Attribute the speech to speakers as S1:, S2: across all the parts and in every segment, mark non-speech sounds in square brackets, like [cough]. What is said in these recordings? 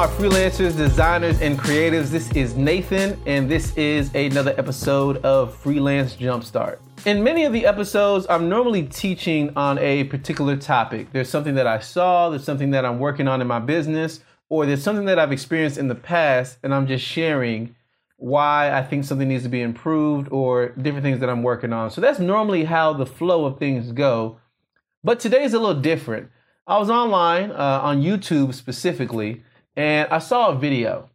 S1: my freelancers, designers, and creatives? This is Nathan, and this is another episode of Freelance Jumpstart. In many of the episodes, I'm normally teaching on a particular topic. There's something that I saw, there's something that I'm working on in my business, or there's something that I've experienced in the past, and I'm just sharing why I think something needs to be improved or different things that I'm working on. So that's normally how the flow of things go. But today is a little different. I was online uh, on YouTube specifically, and I saw a video.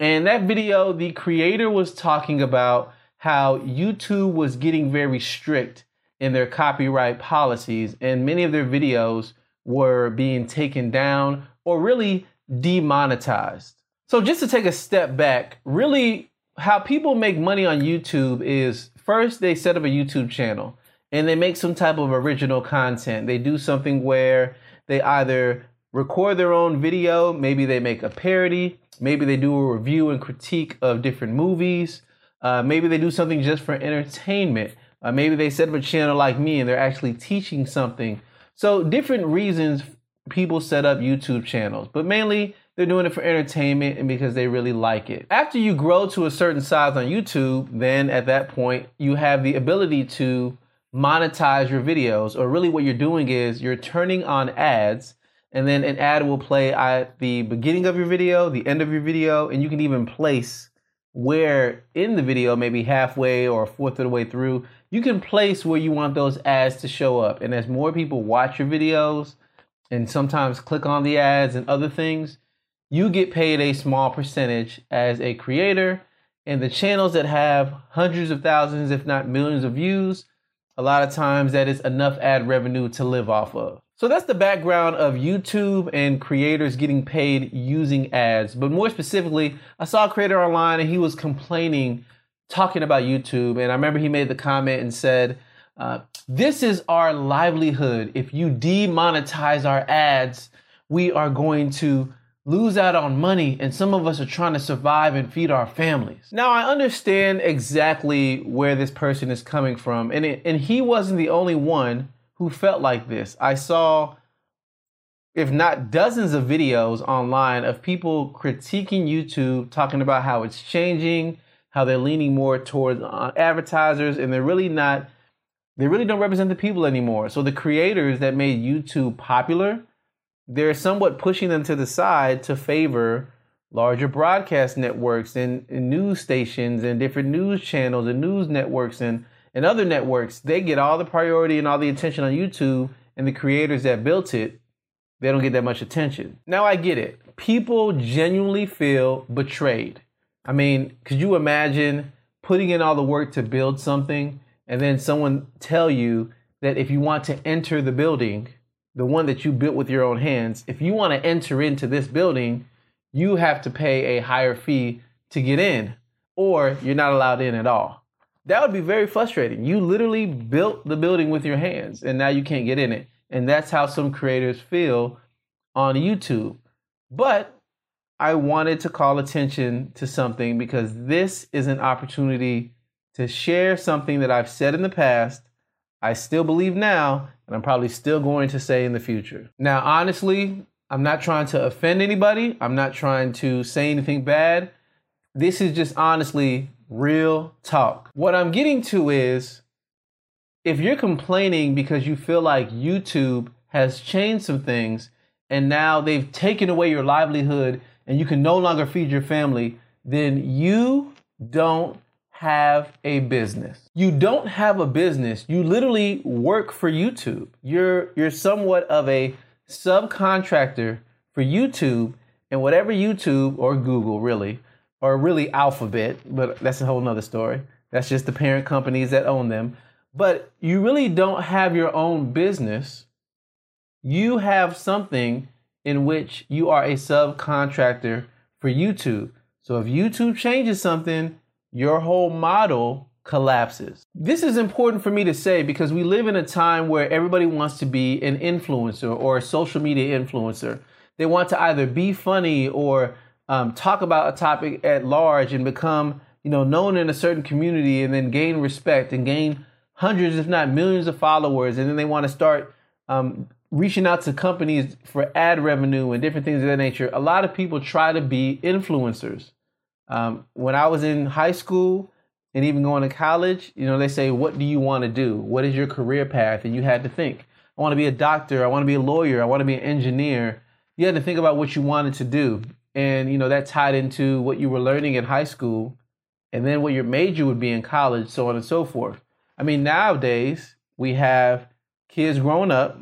S1: And that video, the creator was talking about how YouTube was getting very strict in their copyright policies, and many of their videos were being taken down or really demonetized. So, just to take a step back, really, how people make money on YouTube is first they set up a YouTube channel and they make some type of original content. They do something where they either record their own video, maybe they make a parody, maybe they do a review and critique of different movies, uh, maybe they do something just for entertainment. Uh, maybe they set up a channel like me and they're actually teaching something. So, different reasons people set up YouTube channels, but mainly they're doing it for entertainment and because they really like it. After you grow to a certain size on YouTube, then at that point, you have the ability to monetize your videos, or really what you're doing is you're turning on ads, and then an ad will play at the beginning of your video, the end of your video, and you can even place where in the video, maybe halfway or a fourth of the way through, you can place where you want those ads to show up. And as more people watch your videos and sometimes click on the ads and other things, you get paid a small percentage as a creator. And the channels that have hundreds of thousands, if not millions of views, a lot of times that is enough ad revenue to live off of. So that's the background of YouTube and creators getting paid using ads. But more specifically, I saw a creator online and he was complaining, talking about YouTube. And I remember he made the comment and said, uh, This is our livelihood. If you demonetize our ads, we are going to lose out on money, and some of us are trying to survive and feed our families. Now, I understand exactly where this person is coming from, and, it, and he wasn't the only one who felt like this. I saw, if not dozens of videos online of people critiquing YouTube, talking about how it's changing, how they're leaning more towards uh, advertisers, and they're really not, they really don't represent the people anymore. So the creators that made YouTube popular, they're somewhat pushing them to the side to favor larger broadcast networks and, and, news stations and different news channels and news networks and, and other networks. They get all the priority and all the attention on YouTube, and the creators that built it, they don't get that much attention. Now I get it. People genuinely feel betrayed. I mean, could you imagine putting in all the work to build something and then someone tell you that if you want to enter the building, the one that you built with your own hands, if you want to enter into this building, you have to pay a higher fee to get in, or you're not allowed in at all. That would be very frustrating. You literally built the building with your hands, and now you can't get in it. And that's how some creators feel on YouTube. But I wanted to call attention to something because this is an opportunity to share something that I've said in the past, I still believe now, and I'm probably still going to say in the future. Now, honestly, I'm not trying to offend anybody. I'm not trying to say anything bad. This is just honestly real talk. What I'm getting to is if you're complaining because you feel like YouTube has changed some things and now they've taken away your livelihood and you can no longer feed your family, then you don't have a business. You don't have a business. You literally work for YouTube. You're you're somewhat of a subcontractor for YouTube and whatever YouTube or Google really or really Alphabet, but that's a whole nother story. That's just the parent companies that own them. But you really don't have your own business. You have something in which you are a subcontractor for YouTube. So if YouTube changes something, your whole model collapses. This is important for me to say because we live in a time where everybody wants to be an influencer or a social media influencer. They want to either be funny or um, talk about a topic at large and become, you know, known in a certain community and then gain respect and gain hundreds, if not millions, of followers. And then they want to start um, reaching out to companies for ad revenue and different things of that nature, a lot of people try to be influencers. Um, when I was in high school and even going to college, you know, they say, What do you want to do? What is your career path? And you had to think, I want to be a doctor. I want to be a lawyer. I want to be an engineer. You had to think about what you wanted to do. And, you know, that tied into what you were learning in high school and then what your major would be in college, so on and so forth. I mean, nowadays we have kids growing up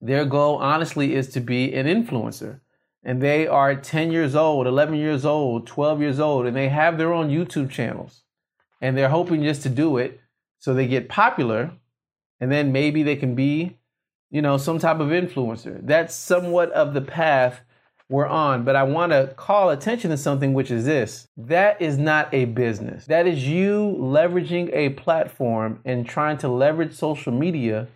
S1: their goal, honestly, is to be an influencer. And they are 10 years old, 11 years old, 12 years old, and they have their own YouTube channels. And they're hoping just to do it so they get popular. And then maybe they can be, you know, some type of influencer. That's somewhat of the path we're on. But I want to call attention to something, which is this that is not a business. That is you leveraging a platform and trying to leverage social media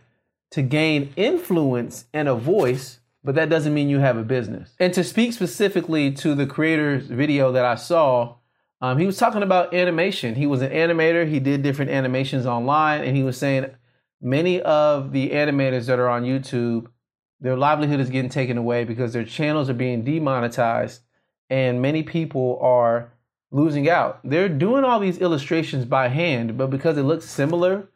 S1: to gain influence and a voice, but that doesn't mean you have a business. And to speak specifically to the creator's video that I saw, um, he was talking about animation. He was an animator, he did different animations online, and he was saying many of the animators that are on YouTube, their livelihood is getting taken away because their channels are being demonetized, and many people are losing out. They're doing all these illustrations by hand, but because it looks similar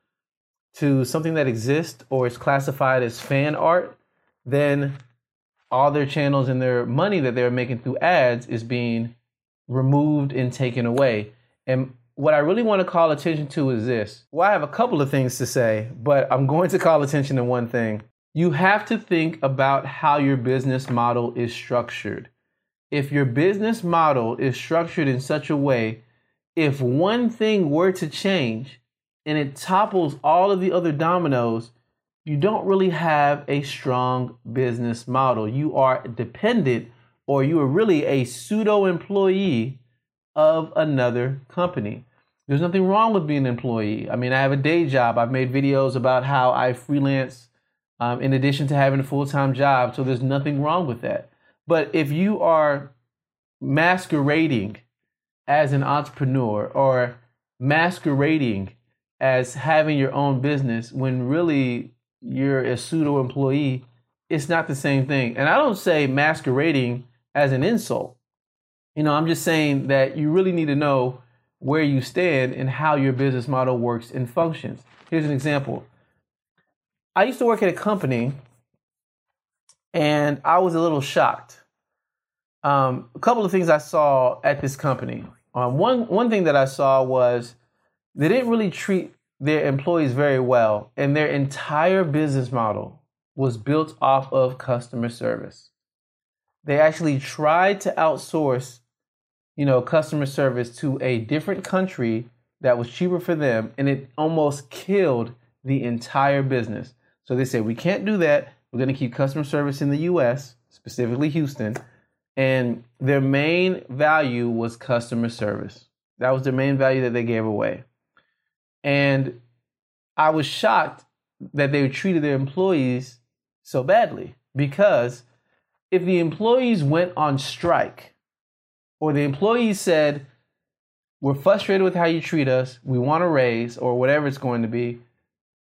S1: to something that exists or is classified as fan art, then all their channels and their money that they're making through ads is being removed and taken away. And what I really want to call attention to is this. Well, I have a couple of things to say, but I'm going to call attention to one thing. You have to think about how your business model is structured. If your business model is structured in such a way, if one thing were to change, and it topples all of the other dominoes, you don't really have a strong business model. You are dependent or you are really a pseudo employee of another company. There's nothing wrong with being an employee. I mean, I have a day job. I've made videos about how I freelance um, in addition to having a full time job. So there's nothing wrong with that. But if you are masquerading as an entrepreneur or masquerading as having your own business when really you're a pseudo employee, it's not the same thing. And I don't say masquerading as an insult. You know, I'm just saying that you really need to know where you stand and how your business model works and functions. Here's an example. I used to work at a company and I was a little shocked. Um, a couple of things I saw at this company. Um, one one thing that I saw was they didn't really treat their employees very well, and their entire business model was built off of customer service. They actually tried to outsource, you know, customer service to a different country that was cheaper for them, and it almost killed the entire business. So they said, we can't do that. We're going to keep customer service in the US, specifically Houston. And their main value was customer service. That was their main value that they gave away. And I was shocked that they treated their employees so badly because if the employees went on strike or the employees said, We're frustrated with how you treat us, we want a raise, or whatever it's going to be,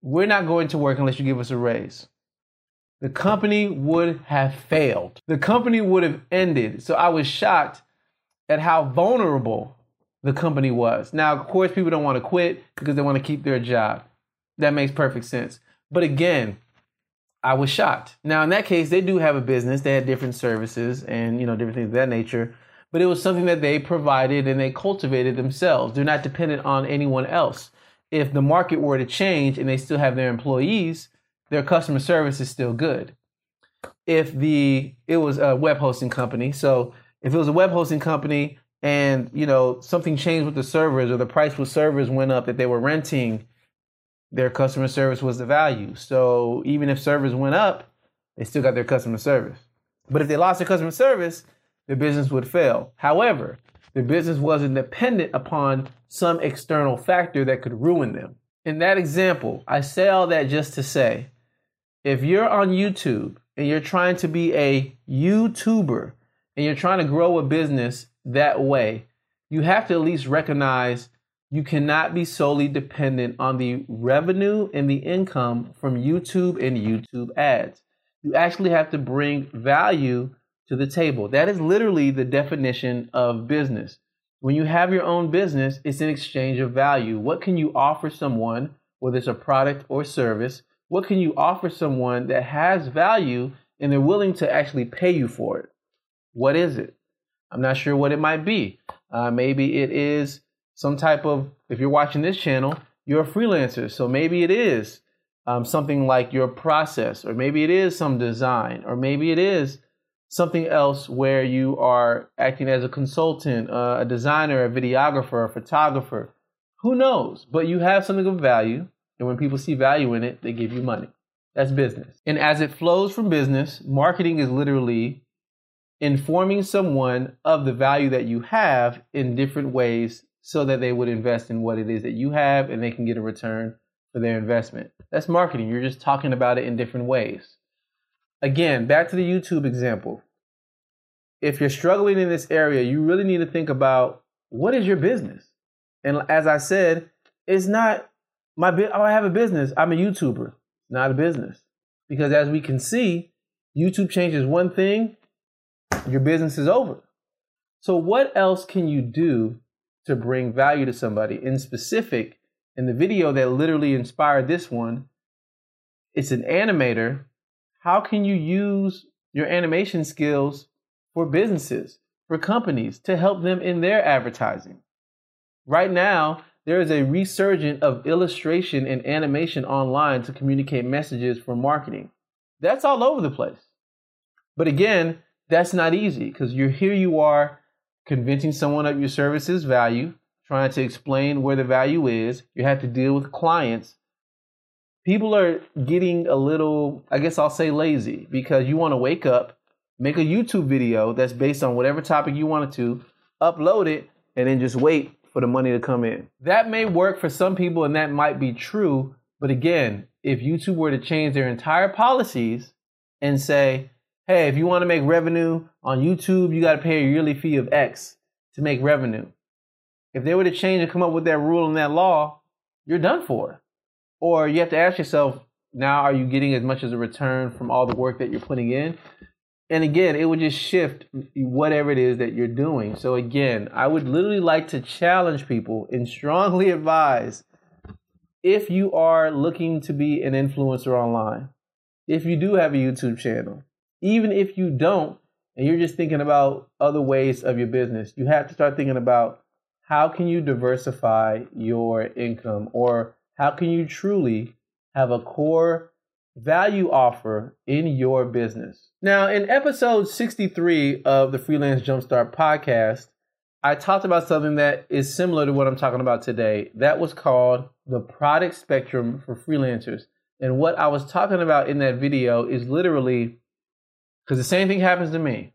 S1: we're not going to work unless you give us a raise. The company would have failed. The company would have ended. So I was shocked at how vulnerable the company was. Now, of course, people don't want to quit because they want to keep their job. That makes perfect sense. But again, I was shocked. Now, in that case, they do have a business. They had different services and, you know, different things of that nature. But it was something that they provided and they cultivated themselves. They're not dependent on anyone else. If the market were to change and they still have their employees, their customer service is still good. If the it was a web hosting company, so if it was a web hosting company and you know something changed with the servers or the price with servers went up that they were renting their customer service was the value. So even if servers went up they still got their customer service. But if they lost their customer service their business would fail. However their business wasn't dependent upon some external factor that could ruin them in that example i say all that just to say if you're on youtube and you're trying to be a youtuber and you're trying to grow a business that way, you have to at least recognize you cannot be solely dependent on the revenue and the income from YouTube and YouTube ads. You actually have to bring value to the table. That is literally the definition of business. When you have your own business, it's an exchange of value. What can you offer someone, whether it's a product or service? What can you offer someone that has value and they're willing to actually pay you for it? What is it? I'm not sure what it might be. Uh, maybe it is some type of, if you're watching this channel, you're a freelancer. So maybe it is um, something like your process, or maybe it is some design, or maybe it is something else where you are acting as a consultant, uh, a designer, a videographer, a photographer. Who knows? But you have something of value. And when people see value in it, they give you money. That's business. And as it flows from business, marketing is literally informing someone of the value that you have in different ways so that they would invest in what it is that you have and they can get a return for their investment. That's marketing. You're just talking about it in different ways. Again, back to the YouTube example. If you're struggling in this area, you really need to think about what is your business? And as I said, it's not my oh, I have a business. I'm a YouTuber, not a business. Because as we can see, YouTube changes one thing, your business is over. So what else can you do to bring value to somebody? In specific, in the video that literally inspired this one, it's an animator how can you use your animation skills for businesses, for companies to help them in their advertising? Right now, there is a resurgence of illustration and animation online to communicate messages for marketing. That's all over the place. But again, that's not easy because you're here you are convincing someone of your service's value, trying to explain where the value is. You have to deal with clients people are getting a little, I guess I'll say lazy because you want to wake up, make a YouTube video that's based on whatever topic you wanted to, upload it, and then just wait for the money to come in. That may work for some people and that might be true. But again, if YouTube were to change their entire policies and say, hey, if you want to make revenue on YouTube, you got to pay a yearly fee of X to make revenue. If they were to change and come up with that rule and that law, you're done for. Or you have to ask yourself, now are you getting as much as a return from all the work that you're putting in? And again, it would just shift whatever it is that you're doing. So again, I would literally like to challenge people and strongly [laughs] advise if you are looking to be an influencer online, if you do have a YouTube channel, even if you don't, and you're just thinking about other ways of your business, you have to start thinking about how can you diversify your income or how can you truly have a core value offer in your business? Now, in episode 63 of the Freelance Jumpstart podcast, I talked about something that is similar to what I'm talking about today. That was called the product spectrum for freelancers. And what I was talking about in that video is literally because the same thing happens to me.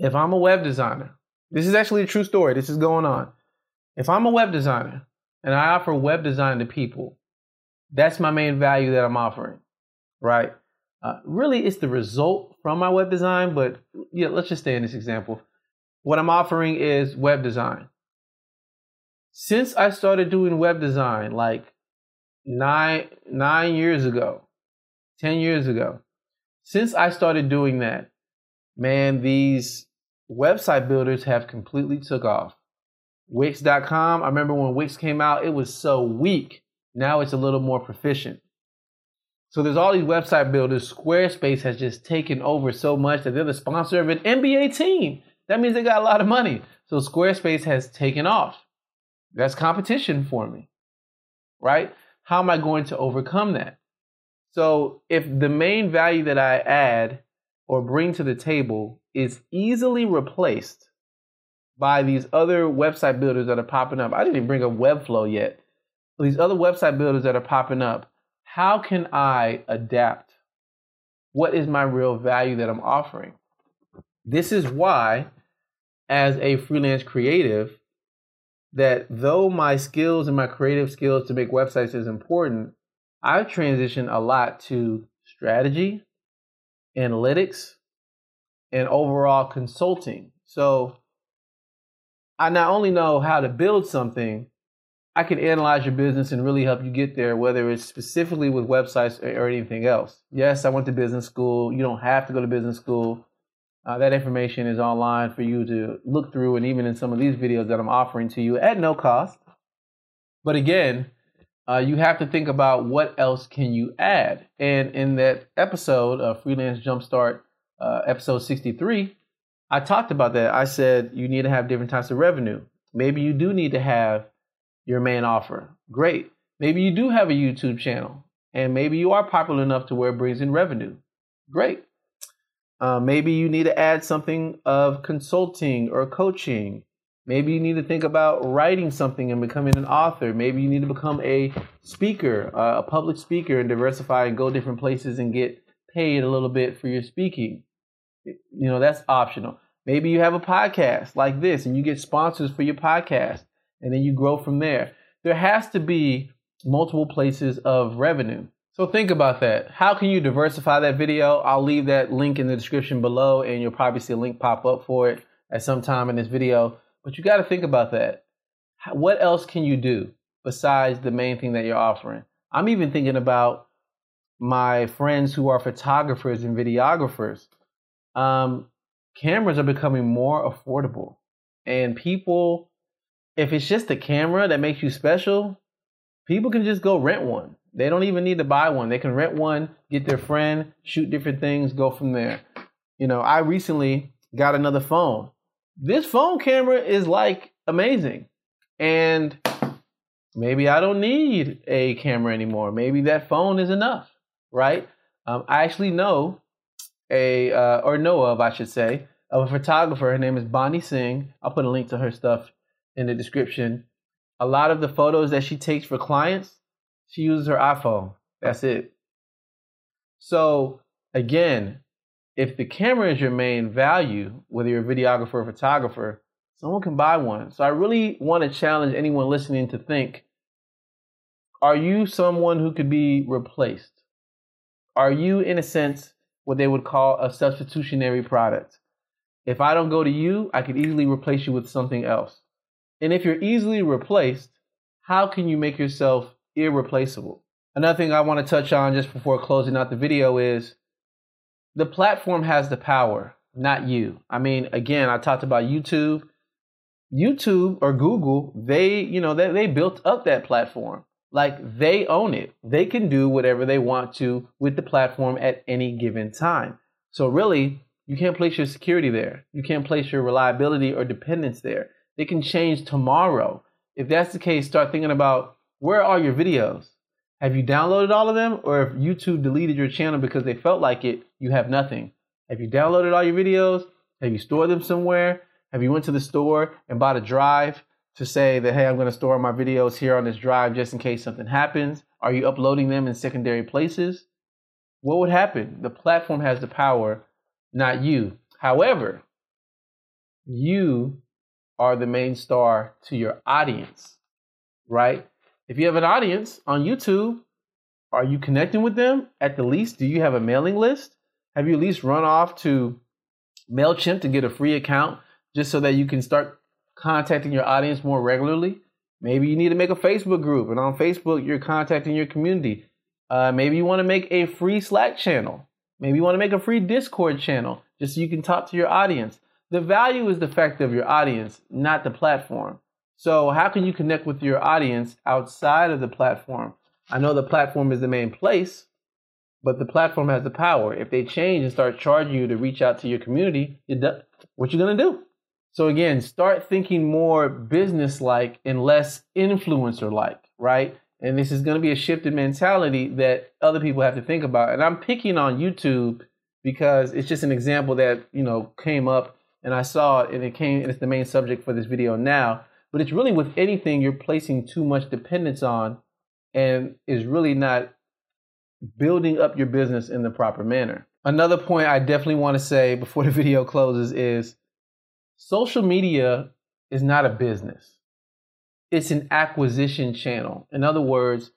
S1: If I'm a web designer, this is actually a true story. This is going on. If I'm a web designer and I offer web design to people, that's my main value that I'm offering, right? Uh, really, it's the result from my web design, but yeah, let's just stay in this example. What I'm offering is web design. Since I started doing web design, like nine nine years ago, ten years ago, since I started doing that, man, these website builders have completely took off. Wix.com, I remember when Wix came out, it was so weak. Now it's a little more proficient. So there's all these website builders. Squarespace has just taken over so much that they're the sponsor of an NBA team. That means they got a lot of money. So Squarespace has taken off. That's competition for me, right? How am I going to overcome that? So if the main value that I add or bring to the table is easily replaced by these other website builders that are popping up. I didn't even bring up Webflow yet. These other website builders that are popping up, how can I adapt? What is my real value that I'm offering? This is why, as a freelance creative, that though my skills and my creative skills to make websites is important, I've transitioned a lot to strategy, analytics, and overall consulting. So I not only know how to build something, I can analyze your business and really help you get there, whether it's specifically with websites or anything else. Yes, I went to business school. You don't have to go to business school. Uh, that information is online for you to look through, and even in some of these videos that I'm offering to you at no cost. But again, uh, you have to think about what else can you add. And in that episode of Freelance Jumpstart, uh, episode 63, I talked about that. I said you need to have different types of revenue. Maybe you do need to have your main offer. Great. Maybe you do have a YouTube channel and maybe you are popular enough to where it brings in revenue. Great. Uh, maybe you need to add something of consulting or coaching. Maybe you need to think about writing something and becoming an author. Maybe you need to become a speaker, uh, a public speaker, and diversify and go different places and get paid a little bit for your speaking. You know, that's optional. Maybe you have a podcast like this and you get sponsors for your podcast and then you grow from there. There has to be multiple places of revenue. So think about that. How can you diversify that video? I'll leave that link in the description below and you'll probably see a link pop up for it at some time in this video. But you got to think about that. What else can you do besides the main thing that you're offering? I'm even thinking about my friends who are photographers and videographers. Um, cameras are becoming more affordable, and people if it's just a camera that makes you special, people can just go rent one. They don't even need to buy one. They can rent one, get their friend, shoot different things, go from there. You know, I recently got another phone. This phone camera is like amazing. And maybe I don't need a camera anymore. Maybe that phone is enough, right? Um, I actually know a, uh, or know of, I should say, of a photographer. Her name is Bonnie Singh. I'll put a link to her stuff in the description. A lot of the photos that she takes for clients, she uses her iPhone. That's it. So, again, if the camera is your main value, whether you're a videographer or photographer, someone can buy one. So, I really want to challenge anyone listening to think are you someone who could be replaced? Are you, in a sense, what they would call a substitutionary product? If I don't go to you, I could easily replace you with something else. And if you're easily replaced, how can you make yourself irreplaceable? Another thing I want to touch on just before closing out the video is the platform has the power, not you. I mean, again, I talked about YouTube. YouTube or Google, they, you know, they, they built up that platform. Like they own it. They can do whatever they want to with the platform at any given time. So really, you can't place your security there. You can't place your reliability or dependence there. They can change tomorrow. If that's the case, start thinking about where are your videos? Have you downloaded all of them? Or if YouTube deleted your channel because they felt like it, you have nothing. Have you downloaded all your videos? Have you stored them somewhere? Have you went to the store and bought a drive to say that, hey, I'm going to store my videos here on this drive just in case something happens? Are you uploading them in secondary places? What would happen? The platform has the power, not you. However, you are the main star to your audience, right? If you have an audience on YouTube, are you connecting with them? At the least, do you have a mailing list? Have you at least run off to MailChimp to get a free account just so that you can start contacting your audience more regularly? Maybe you need to make a Facebook group, and on Facebook, you're contacting your community. Uh, maybe you want to make a free Slack channel. Maybe you want to make a free Discord channel just so you can talk to your audience. The value is the fact of your audience, not the platform. So, how can you connect with your audience outside of the platform? I know the platform is the main place, but the platform has the power. If they change and start charging you to reach out to your community, what you gonna do? So again, start thinking more business-like and less influencer-like, right? And this is going to be a shifted mentality that other people have to think about. And I'm picking on YouTube because it's just an example that you know came up and I saw it and it came and it's the main subject for this video now. But it's really with anything you're placing too much dependence on and is really not building up your business in the proper manner. Another point I definitely want to say before the [laughs] video closes is social media is not a business. It's an acquisition channel. In other words,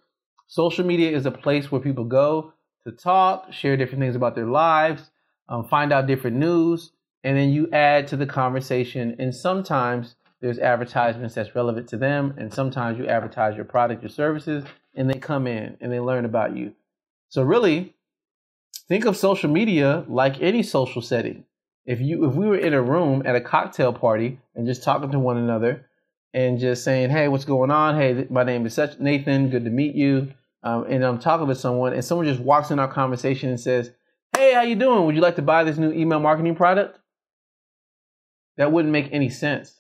S1: social media is a place where people go to talk, share different things about their lives, um, find out different news, and then you add to the conversation. And sometimes there's advertisements that's relevant to them, and sometimes you advertise your product, your services, and they come in and they learn about you. So really, think of social media like any social setting. If you if we were in a room at a cocktail party and just talking to one another and just saying, "Hey, what's going on? Hey, my name is such Nathan. Good to meet you." Um, and I'm talking with someone, and someone just walks in our conversation and says, "Hey, how you doing? Would you like to buy this new email marketing product?" That wouldn't make any sense.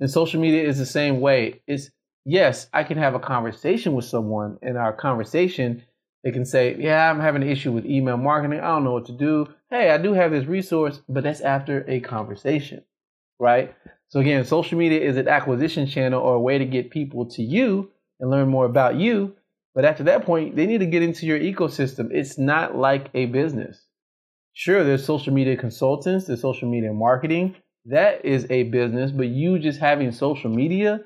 S1: And social media is the same way. It's yes, I can have a conversation with someone, and our conversation, they can say, "Yeah, I'm having an issue with email marketing. I don't know what to do. Hey, I do have this resource," but that's after a conversation, right? So again, social media is an acquisition channel or a way to get people to you and learn more about you. But after that point, they need to get into your ecosystem. It's not like a business. Sure, there's social media consultants, there's social media marketing, that is a business, but you just having social media,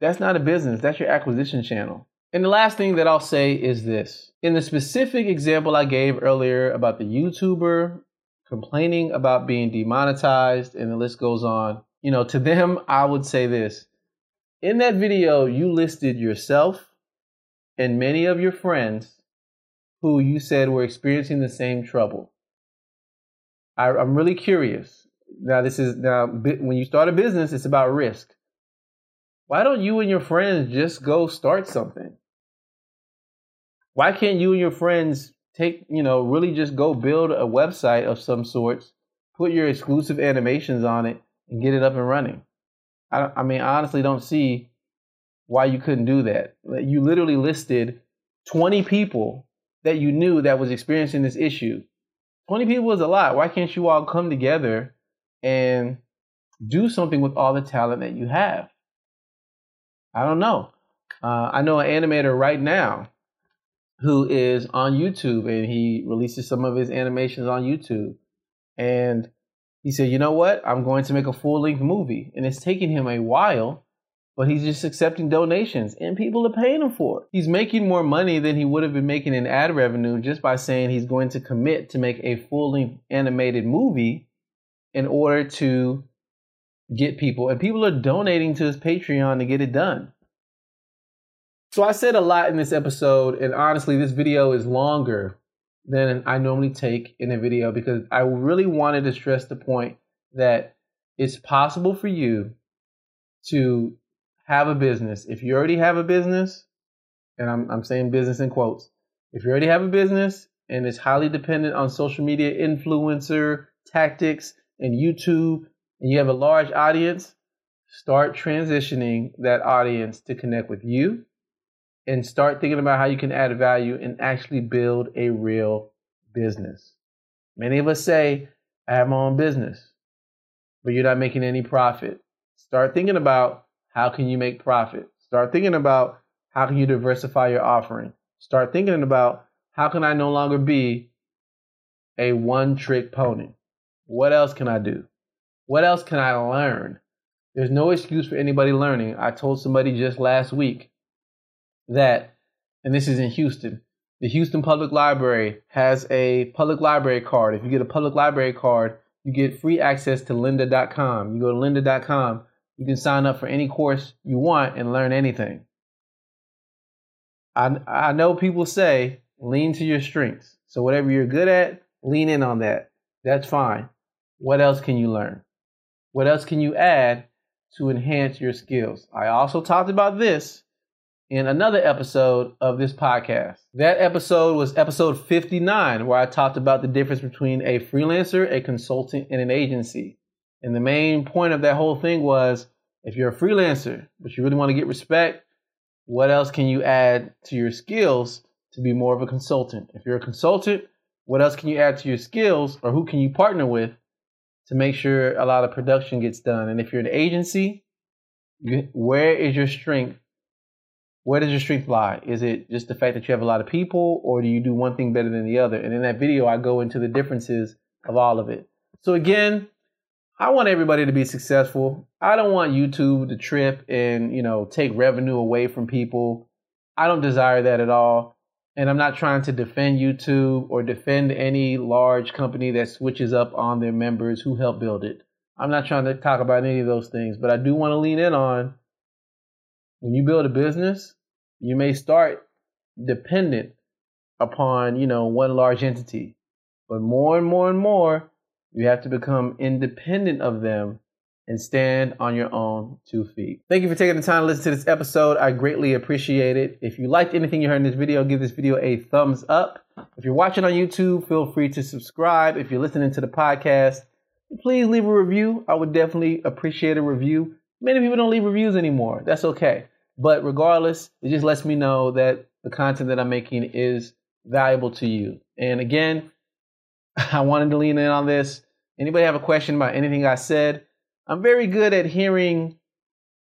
S1: that's not a business. That's your acquisition channel. And the last thing that I'll say is this. In the specific example I gave earlier about the YouTuber complaining about being demonetized, and the list goes on, you know, to them, I would say this. In that video, you listed yourself and many of your friends who you said were experiencing the same trouble. I, am really curious now this is now when you start a business, it's about risk. Why don't you and your friends just go start something? Why can't you and your friends take, you know, really just go build a website of some sorts, put your exclusive animations on it, and get it up and running? I, I mean, I honestly don't see why you couldn't do that. You literally listed 20 people that you knew that was experiencing this issue. 20 people is a lot. Why can't you all come together and do something with all the talent that you have. I don't know. Uh, I know an animator right now who is on YouTube and he releases some of his animations on YouTube. And he said, you know what? I'm going to make a full length movie. And it's taking him a while, but he's just accepting donations and people are paying him for it. He's making more money than he would have been making in ad revenue just by saying he's going to commit to make a full length animated movie in order to get people, and people are donating to his Patreon to get it done. So I said a lot in this episode, and honestly, this video is longer than I normally take in a video because I really wanted to stress the point that it's possible for you to have a business. If you already have a business, and I'm, I'm saying business in quotes, if you already have a business and it's highly dependent on social media influencer tactics and YouTube and you have a large audience, start transitioning that audience to connect with you and start thinking about how you can add value and actually build a real business. Many of us say, I have my own business, but you're not making any profit. Start thinking about how can you make profit? Start thinking about how can you diversify your offering? Start thinking about how can I no longer be a one trick pony? What else can I do? What else can I learn? There's no excuse for anybody learning. I told somebody just last week that, and this is in Houston, the Houston Public Library has a public library card. If you get a public library card, you get free access to lynda.com. You go to lynda.com, you can sign up for any course you want and learn anything. I, I know people say lean to your strengths. So whatever you're good at, lean in on that. That's fine. What else can you learn? What else can you add to enhance your skills? I also talked about this in another episode of this podcast. That episode was episode 59, where I talked about the difference between a freelancer, a consultant, and an agency. And the main point of that whole thing was if you're a freelancer, but you really want to get respect, what else can you add to your skills to be more of a consultant? If you're a consultant, what else can you add to your skills or who can you partner with to make sure a lot of production gets done. And if you're an agency, where is your strength? Where does your strength lie? Is it just the fact that you have a lot of people, or do you do one thing better than the other? And in that video, I go into the differences of all of it. So again, I want everybody to be successful. I don't want YouTube to trip and, you know, take revenue away from people. I don't desire that at all. And I'm not trying to defend YouTube or defend any large company that switches up on their members who help build it. I'm not trying to talk about any of those things, but I do want to lean in on when you build a business, you may start dependent upon, you know, one large entity. But more and more and more, you have to become independent of them and stand on your own two feet. Thank you for taking the time to listen to this episode. I greatly appreciate it. If you liked anything you heard in this video, give this video a thumbs up. If you're watching on YouTube, feel free to subscribe. If you're listening to the podcast, please leave a review. I would definitely appreciate a review. Many people don't leave reviews anymore. That's okay. But regardless, it just lets me know that the content that I'm making is valuable to you. And again, [laughs] I wanted to lean in on this. Anybody have a question about anything I said? I'm very good at hearing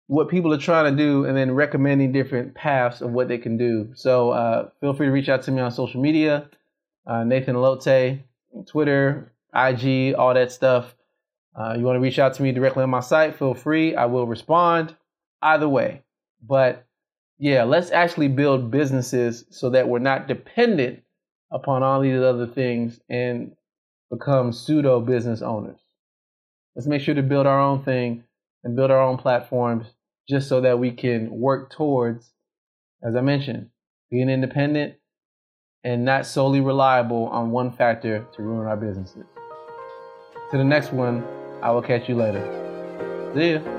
S1: what people are trying to do and then recommending different paths of what they can do. So uh, feel free to reach out to me on social media, uh, Nathan Elote, Twitter, IG, all that stuff. Uh, you want to reach out to me directly on my site, feel free. I will respond either way. But yeah, let's actually build businesses so that we're not dependent upon all these other things and become pseudo business owners. Let's make sure to build our own thing and build our own platforms just so that we can work towards, as I mentioned, being independent and not solely reliable on one factor to ruin our businesses. To the next one, I will catch you later. See ya.